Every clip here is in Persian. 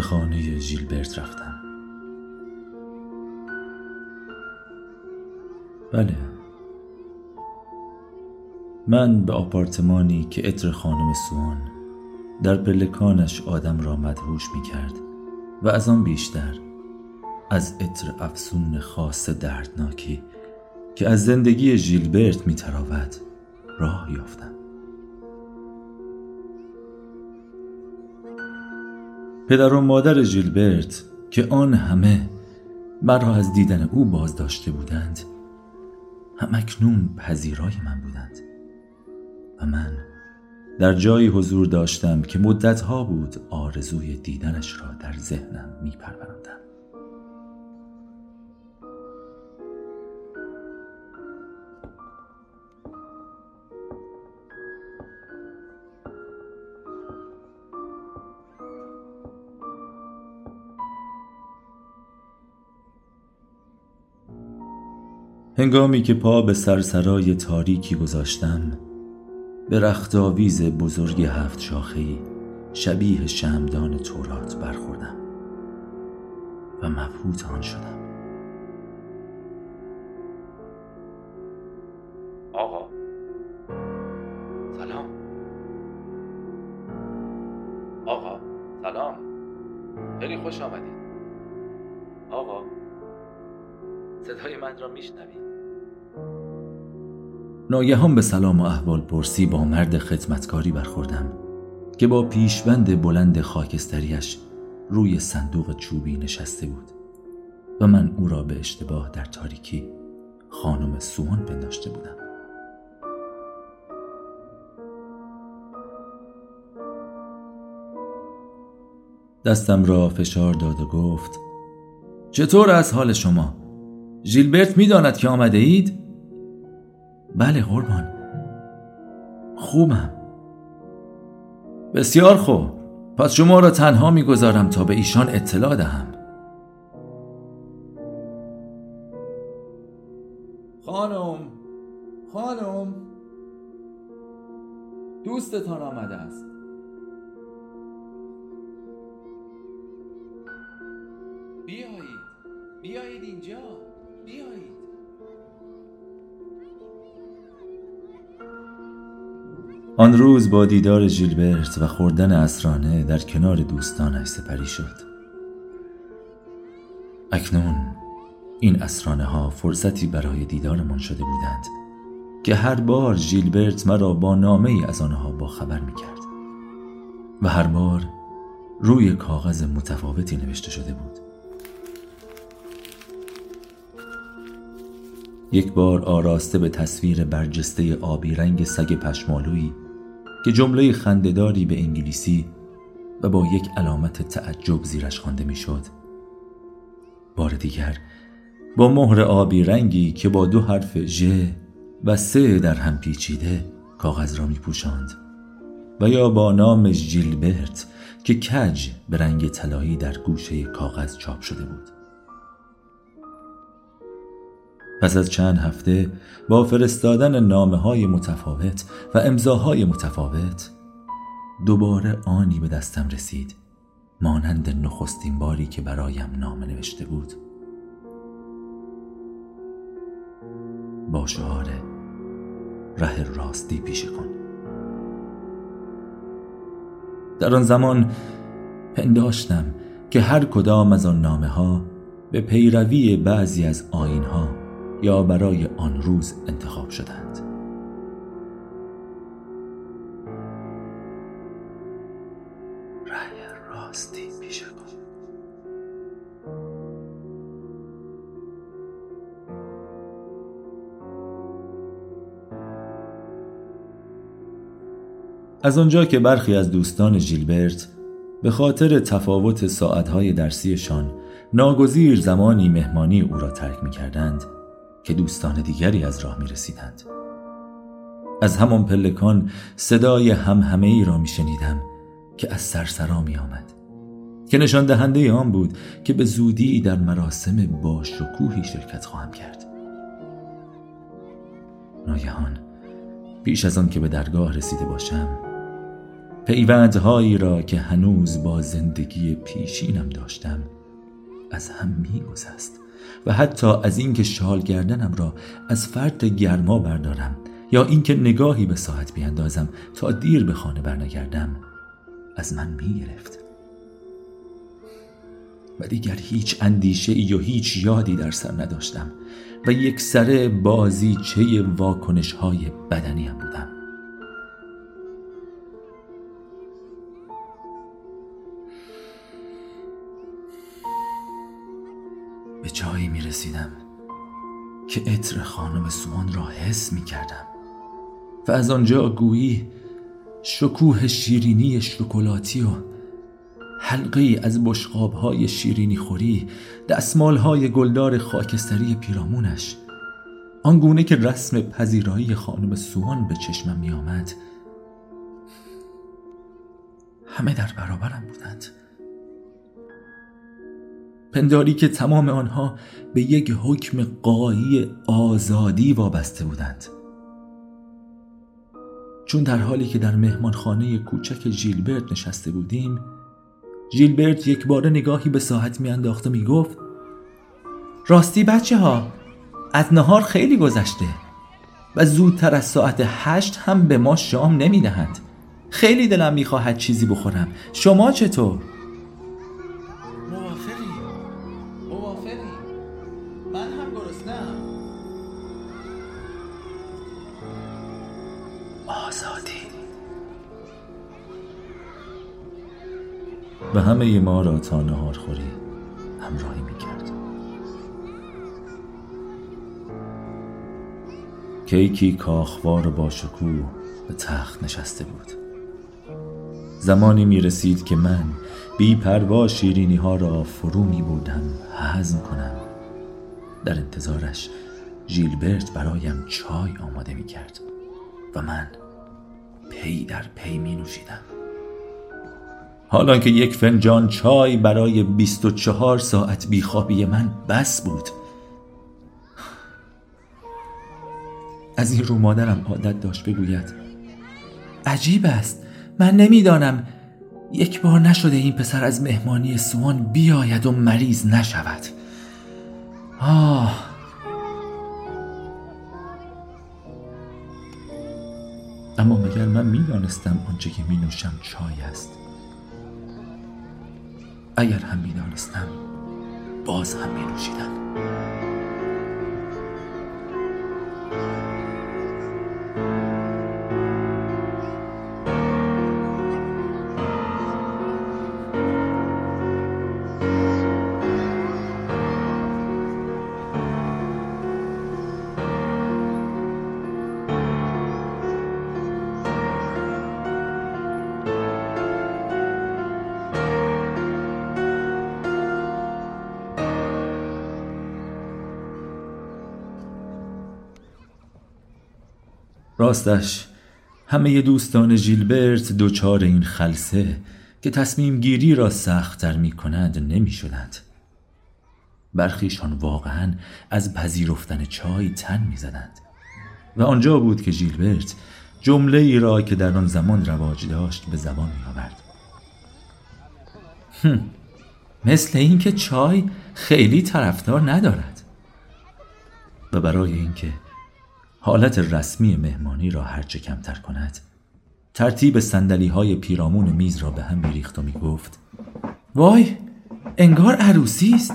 به خانه ژیلبرت رفتم. بله. من به آپارتمانی که عطر خانم سوان در پلکانش آدم را مدهوش می کرد و از آن بیشتر از عطر افسون خاص دردناکی که از زندگی ژیلبرت می تراود راه یافتم. پدر و مادر ژیلبرت که آن همه مرا از دیدن او باز داشته بودند هم اکنون پذیرای من بودند و من در جایی حضور داشتم که مدتها بود آرزوی دیدنش را در ذهنم می هنگامی که پا به سرسرای تاریکی گذاشتم به رختاویز بزرگ هفت شاخهی شبیه شمدان تورات برخوردم و مبهوت آن شدم. آقا سلام. آقا سلام. خیلی خوش آمدید. آقا صدای من را میشنوید؟ ناگهان به سلام و احوال پرسی با مرد خدمتکاری برخوردم که با پیشوند بلند خاکستریش روی صندوق چوبی نشسته بود و من او را به اشتباه در تاریکی خانم سوان پنداشته بودم دستم را فشار داد و گفت چطور از حال شما؟ ژیلبرت می‌داند که آمده اید؟ بله قربان. خوبم. بسیار خوب. پس شما را تنها می‌گذارم تا به ایشان اطلاع دهم. خانم خانم. دوستتان آمده است. بیایید. بیایید اینجا. بیایید. آن روز با دیدار ژیلبرت و خوردن اسرانه در کنار دوستانش سپری شد. اکنون این اسرانه ها فرصتی برای دیدارمان شده بودند که هر بار ژیلبرت مرا با نامه ای از آنها با خبر می کرد و هر بار روی کاغذ متفاوتی نوشته شده بود. یک بار آراسته به تصویر برجسته آبی رنگ سگ پشمالویی که جمله خندهداری به انگلیسی و با یک علامت تعجب زیرش خوانده می‌شد. بار دیگر با مهر آبی رنگی که با دو حرف ژ و سه در هم پیچیده کاغذ را می و یا با نام ژیلبرت که کج به رنگ طلایی در گوشه کاغذ چاپ شده بود. پس از چند هفته با فرستادن نامه های متفاوت و امضاهای متفاوت دوباره آنی به دستم رسید مانند نخستین باری که برایم نامه نوشته بود. با شعار ره راستی پیشه کن. در آن زمان پنداشتم که هر کدام از آن نامه ها به پیروی بعضی از آین ها یا برای آن روز انتخاب شدند. راستی از آنجا که برخی از دوستان ژیلبرت به خاطر تفاوت ساعتهای درسیشان ناگزیر زمانی مهمانی او را ترک می کردند که دوستان دیگری از راه می رسیدند. از همان پلکان صدای هم همه ای را می شنیدم که از سرسرا می آمد که نشان دهنده آن بود که به زودی در مراسم با شکوهی شرکت خواهم کرد ناگهان پیش از آن که به درگاه رسیده باشم پیوندهایی را که هنوز با زندگی پیشینم داشتم از هم میگسست و حتی از اینکه شال گردنم را از فرد گرما بردارم یا اینکه نگاهی به ساعت بیاندازم تا دیر به خانه برنگردم از من می‌گرفت. و دیگر هیچ اندیشه ای و هیچ یادی در سر نداشتم و یک سره بازیچه واکنش های بدنیم بودم. جایی می رسیدم که عطر خانم سوان را حس می کردم و از آنجا گویی شکوه شیرینی شکلاتی و حلقه ای از بشقاب های شیرینی خوری دستمال های گلدار خاکستری پیرامونش آنگونه که رسم پذیرایی خانم سوان به چشمم می آمد همه در برابرم بودند. پنداری که تمام آنها به یک حکم قایی آزادی وابسته بودند. چون در حالی که در مهمانخانه کوچک ژیلبرت نشسته بودیم ژیلبرت یک بار نگاهی به ساعت میانداخت و می‌گفت راستی بچه ها از نهار خیلی گذشته و زودتر از ساعت هشت هم به ما شام نمی‌دهند. خیلی دلم می‌خواهد چیزی بخورم. شما چطور؟ همه ما را تا نهار خوری همراهی می‌کرد. کیکی کاخوار با شکوه به تخت نشسته بود. زمانی می رسید که من بی پروا شیرینی ها را فرو می بودم هضم کنم. در انتظارش ژیلبرت برایم چای آماده می کرد و من پی در پی می نوشیدم حالا که یک فنجان چای برای بیست و چهار ساعت بیخوابی من بس بود. از این رو مادرم عادت داشت بگوید عجیب است. من نمی‌دانم. یک بار نشده این پسر از مهمانی سوان بیاید و مریض نشود. آه. اما مگر من می‌دانستم آنچه که می نوشم چای است؟ اگر هم می‌دانستم باز هم می نوشیدم راستش همه دوستان ژیلبرت دچار این خلصه که تصمیم گیری را سختتر می کند نمی شدند. برخیشان واقعا از پذیرفتن چای تن می زدند. و آنجا بود که ژیلبرت جمله ای را که در آن زمان رواج داشت به زبان می آورد. مثل اینکه چای خیلی طرفدار ندارد و برای اینکه حالت رسمی مهمانی را هرچه کمتر کند ترتیب سندلی های پیرامون میز را به هم میریخت و می‌گفت وای انگار عروسی است.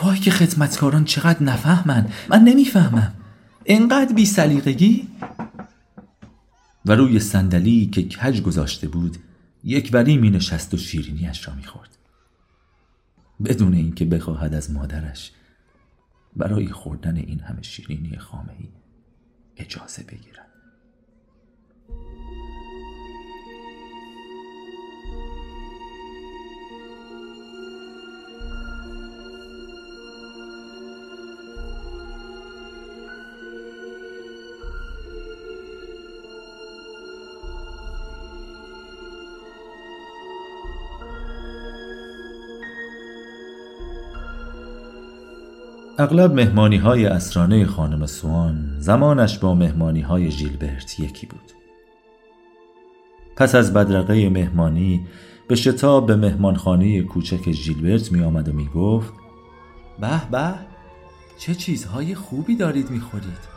وای که خدمتکاران چقدر نفهمن من نمی‌فهمم. انقدر بی سلیقگی و روی صندلی که کج گذاشته بود یک وری می نشست و شیرینیش را می‌خورد. بدون اینکه بخواهد از مادرش برای خوردن این همه شیرینی خامهی اجازه بگیرد اغلب مهمانی های اسرانه خانم سوان زمانش با مهمانی های ژیلبرت یکی بود. پس از بدرقه مهمانی به شتاب به مهمانخانه کوچک ژیلبرت می آمد و می گفت به به چه چیزهای خوبی دارید می خورید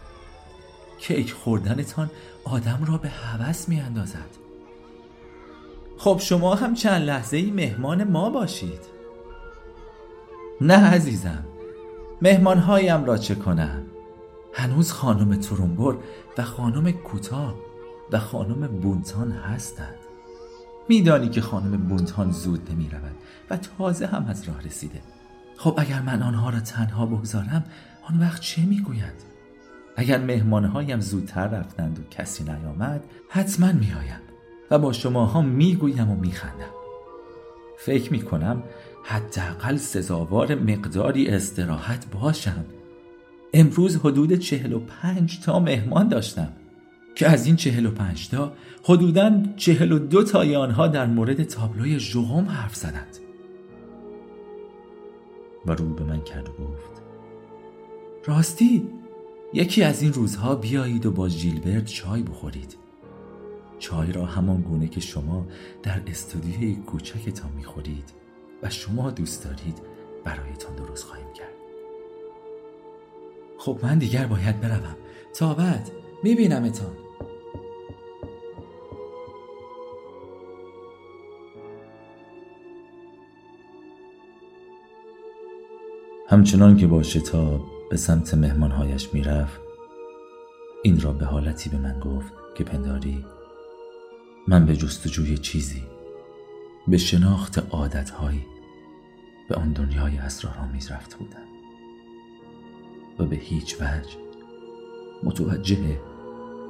کیک خوردنتان آدم را به هوس می اندازد خب شما هم چند لحظه ای مهمان ما باشید. نه عزیزم مهمانهایم را چه کنم؟ هنوز خانم ترومبور و خانم کوتا و خانم بونتان هستند. میدانی که خانم بونتان زود نمی رود و تازه هم از راه رسیده. خب اگر من آنها را تنها بگذارم آن وقت چه می‌گویند اگر مهمانهایم زودتر رفتند و کسی نیامد حتما میآیم و با شماها می‌گویم و میخندم. فکر می‌کنم حداقل سزاوار مقداری استراحت باشم. امروز حدود چهل و پنج تا مهمان داشتم که از این چهل و پنج تا حدودا چهل و دو تای آنها در مورد تابلوی ژوغم حرف زدند. و رو به من کرد و گفت راستی یکی از این روزها بیایید و با ژیلبرت چای بخورید. چای را همان گونه که شما در استودیوی کوچکتان می‌خورید. و شما دوست دارید برایتان درست خواهیم کرد. خب من دیگر باید بروم. تا بعد میبینمتان. همچنان که با شتاب به سمت مهمانهایش می‌رفت این را به حالتی به من گفت که پنداری من به جستجوی چیزی به شناخت عادتهایی به آن دنیای اسرارآمیز رفته بودم. و به هیچ وجه متوجه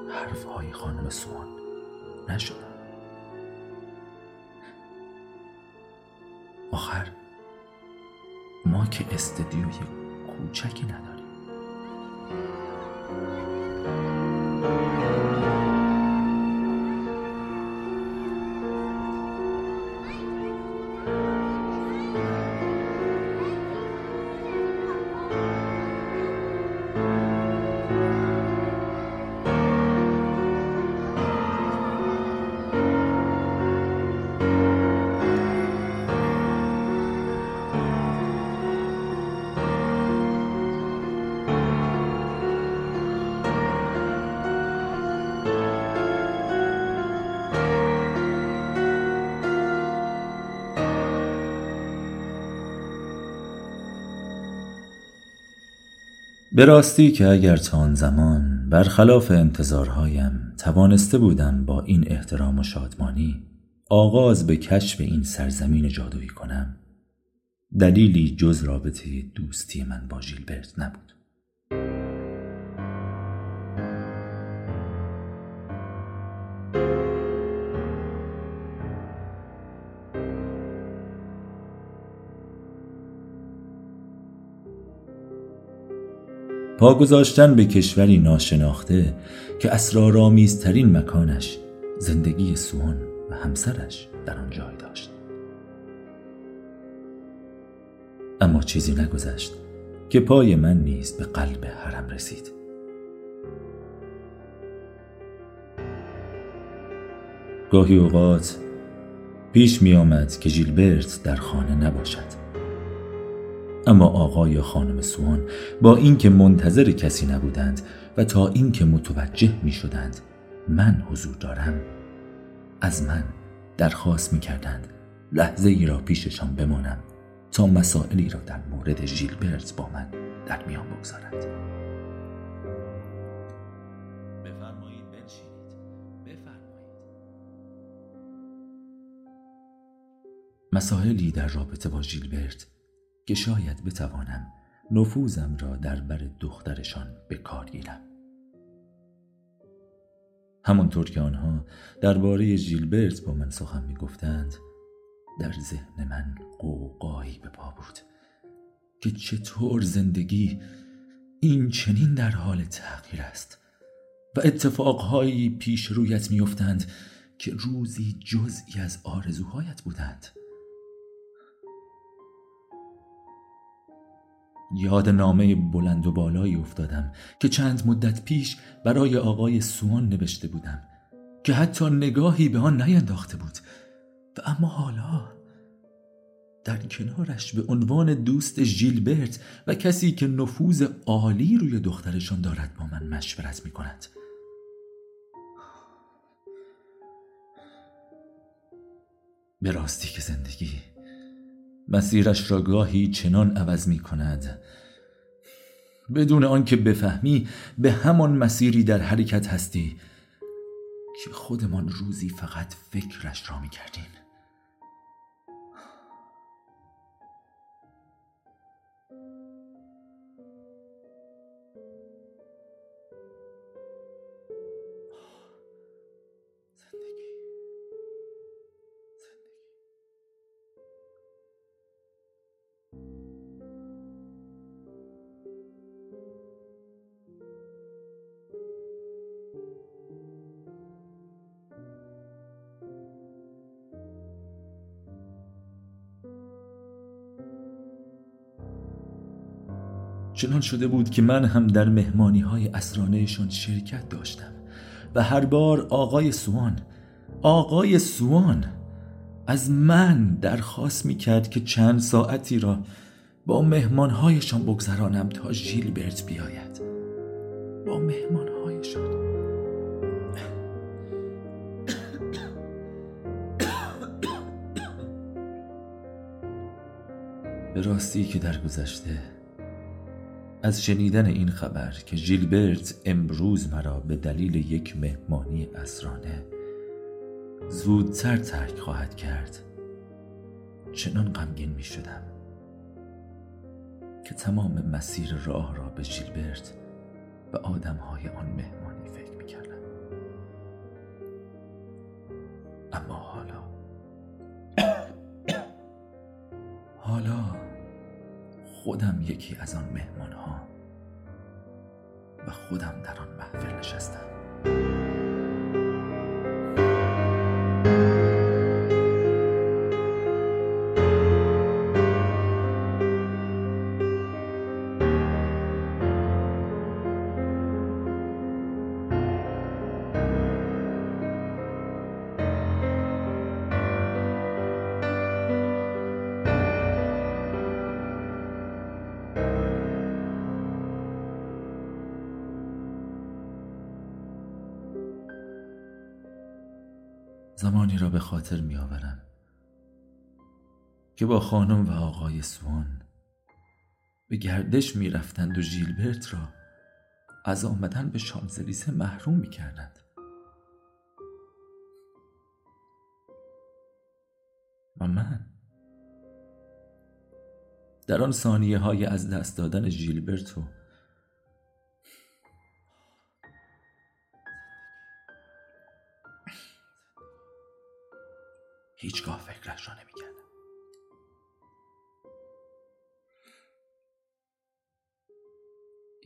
حرفهای خانم سوان نشدم. آخر ما که استدیوی کوچکی نداریم. به راستی که اگر تا آن زمان برخلاف انتظارهایم توانسته بودم با این احترام و شادمانی آغاز به کشف این سرزمین جادویی کنم دلیلی جز رابطه دوستی من با ژیلبرت نبود. پا گذاشتن به کشوری ناشناخته که اسرارآمیزترین مکانش زندگی سوان و همسرش در آن جای داشت. اما چیزی نگذشت که پای من نیز به قلب حرم رسید. گاهی اوقات پیش می آمد که جیلبرت در خانه نباشد. اما آقای خانم سوان با اینکه منتظر کسی نبودند و تا اینکه متوجه می شدند من حضور دارم از من درخواست می کردند لحظه ای را پیششان بمانم تا مسائلی را در مورد ژیلبرت با من در میان بگذارد. مسائلی در رابطه با ژیلبرت که شاید بتوانم نفوذم را در بر دخترشان به کار گیرم. همانطور که آنها درباره ژیلبرت با من سخن می‌گفتند در ذهن من قوقایی به پا بود که چطور زندگی این چنین در حال تغییر است و اتفاقهایی پیش رویت میافتند که روزی جزئی از آرزوهایت بودند. یاد نامه بلند و بالایی افتادم که چند مدت پیش برای آقای سوان نوشته بودم که حتی نگاهی به آن نینداخته بود. و اما حالا در کنارش به عنوان دوست ژیلبرت و کسی که نفوذ عالی روی دخترشان دارد با من مشورت می کند به راستی که زندگی مسیرش را گاهی چنان عوض می کند. بدون آنکه بفهمی به همان مسیری در حرکت هستی که خودمان روزی فقط فکرش را می کردیم چنان شده بود که من هم در مهمانی های اسرانهشان شرکت داشتم و هر بار آقای سوان آقای سوان از من درخواست می کرد که چند ساعتی را با مهمانهایشان بگذرانم تا ژیلبرت بیاید. با مهمانهایشان. به راستی که در گذشته از شنیدن این خبر که ژیلبرت امروز مرا به دلیل یک مهمانی اسرانه زودتر ترک خواهد کرد چنان غمگین می شدم که تمام مسیر راه را به ژیلبرت و آدمهای آن مهمانی فکر می کردم. اما حالا حالا خودم یکی از آن مهمان ها و خودم در آن محفل نشستم. زمانی را به خاطر می آورم که با خانم و آقای سوان به گردش می رفتند و ژیلبرت را از آمدن به شانزلیسه محروم می کردند. و من در آن ثانیه های از دست دادن ژیلبرت و هیچگاه فکرش را نمی‌کردم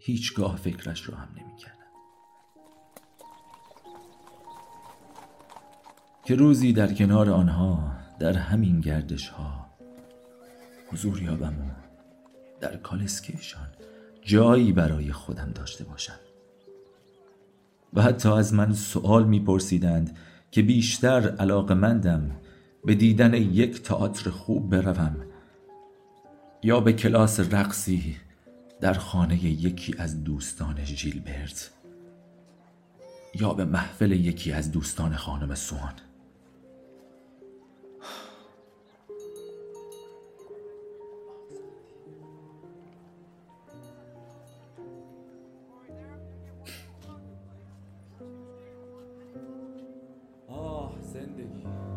هیچگاه فکرش را هم نمی‌کردم که روزی در کنار آنها در همین گردش ها حضور یابم و در کالسکیشان جایی برای خودم داشته باشم. و حتی از من سوال میپرسیدند که بیشتر علاقمندم به دیدن یک تئاتر خوب بروم یا به کلاس رقصی در خانه یکی از دوستان جیلبرد یا به محفل یکی از دوستان خانم سوان. آه زندگی.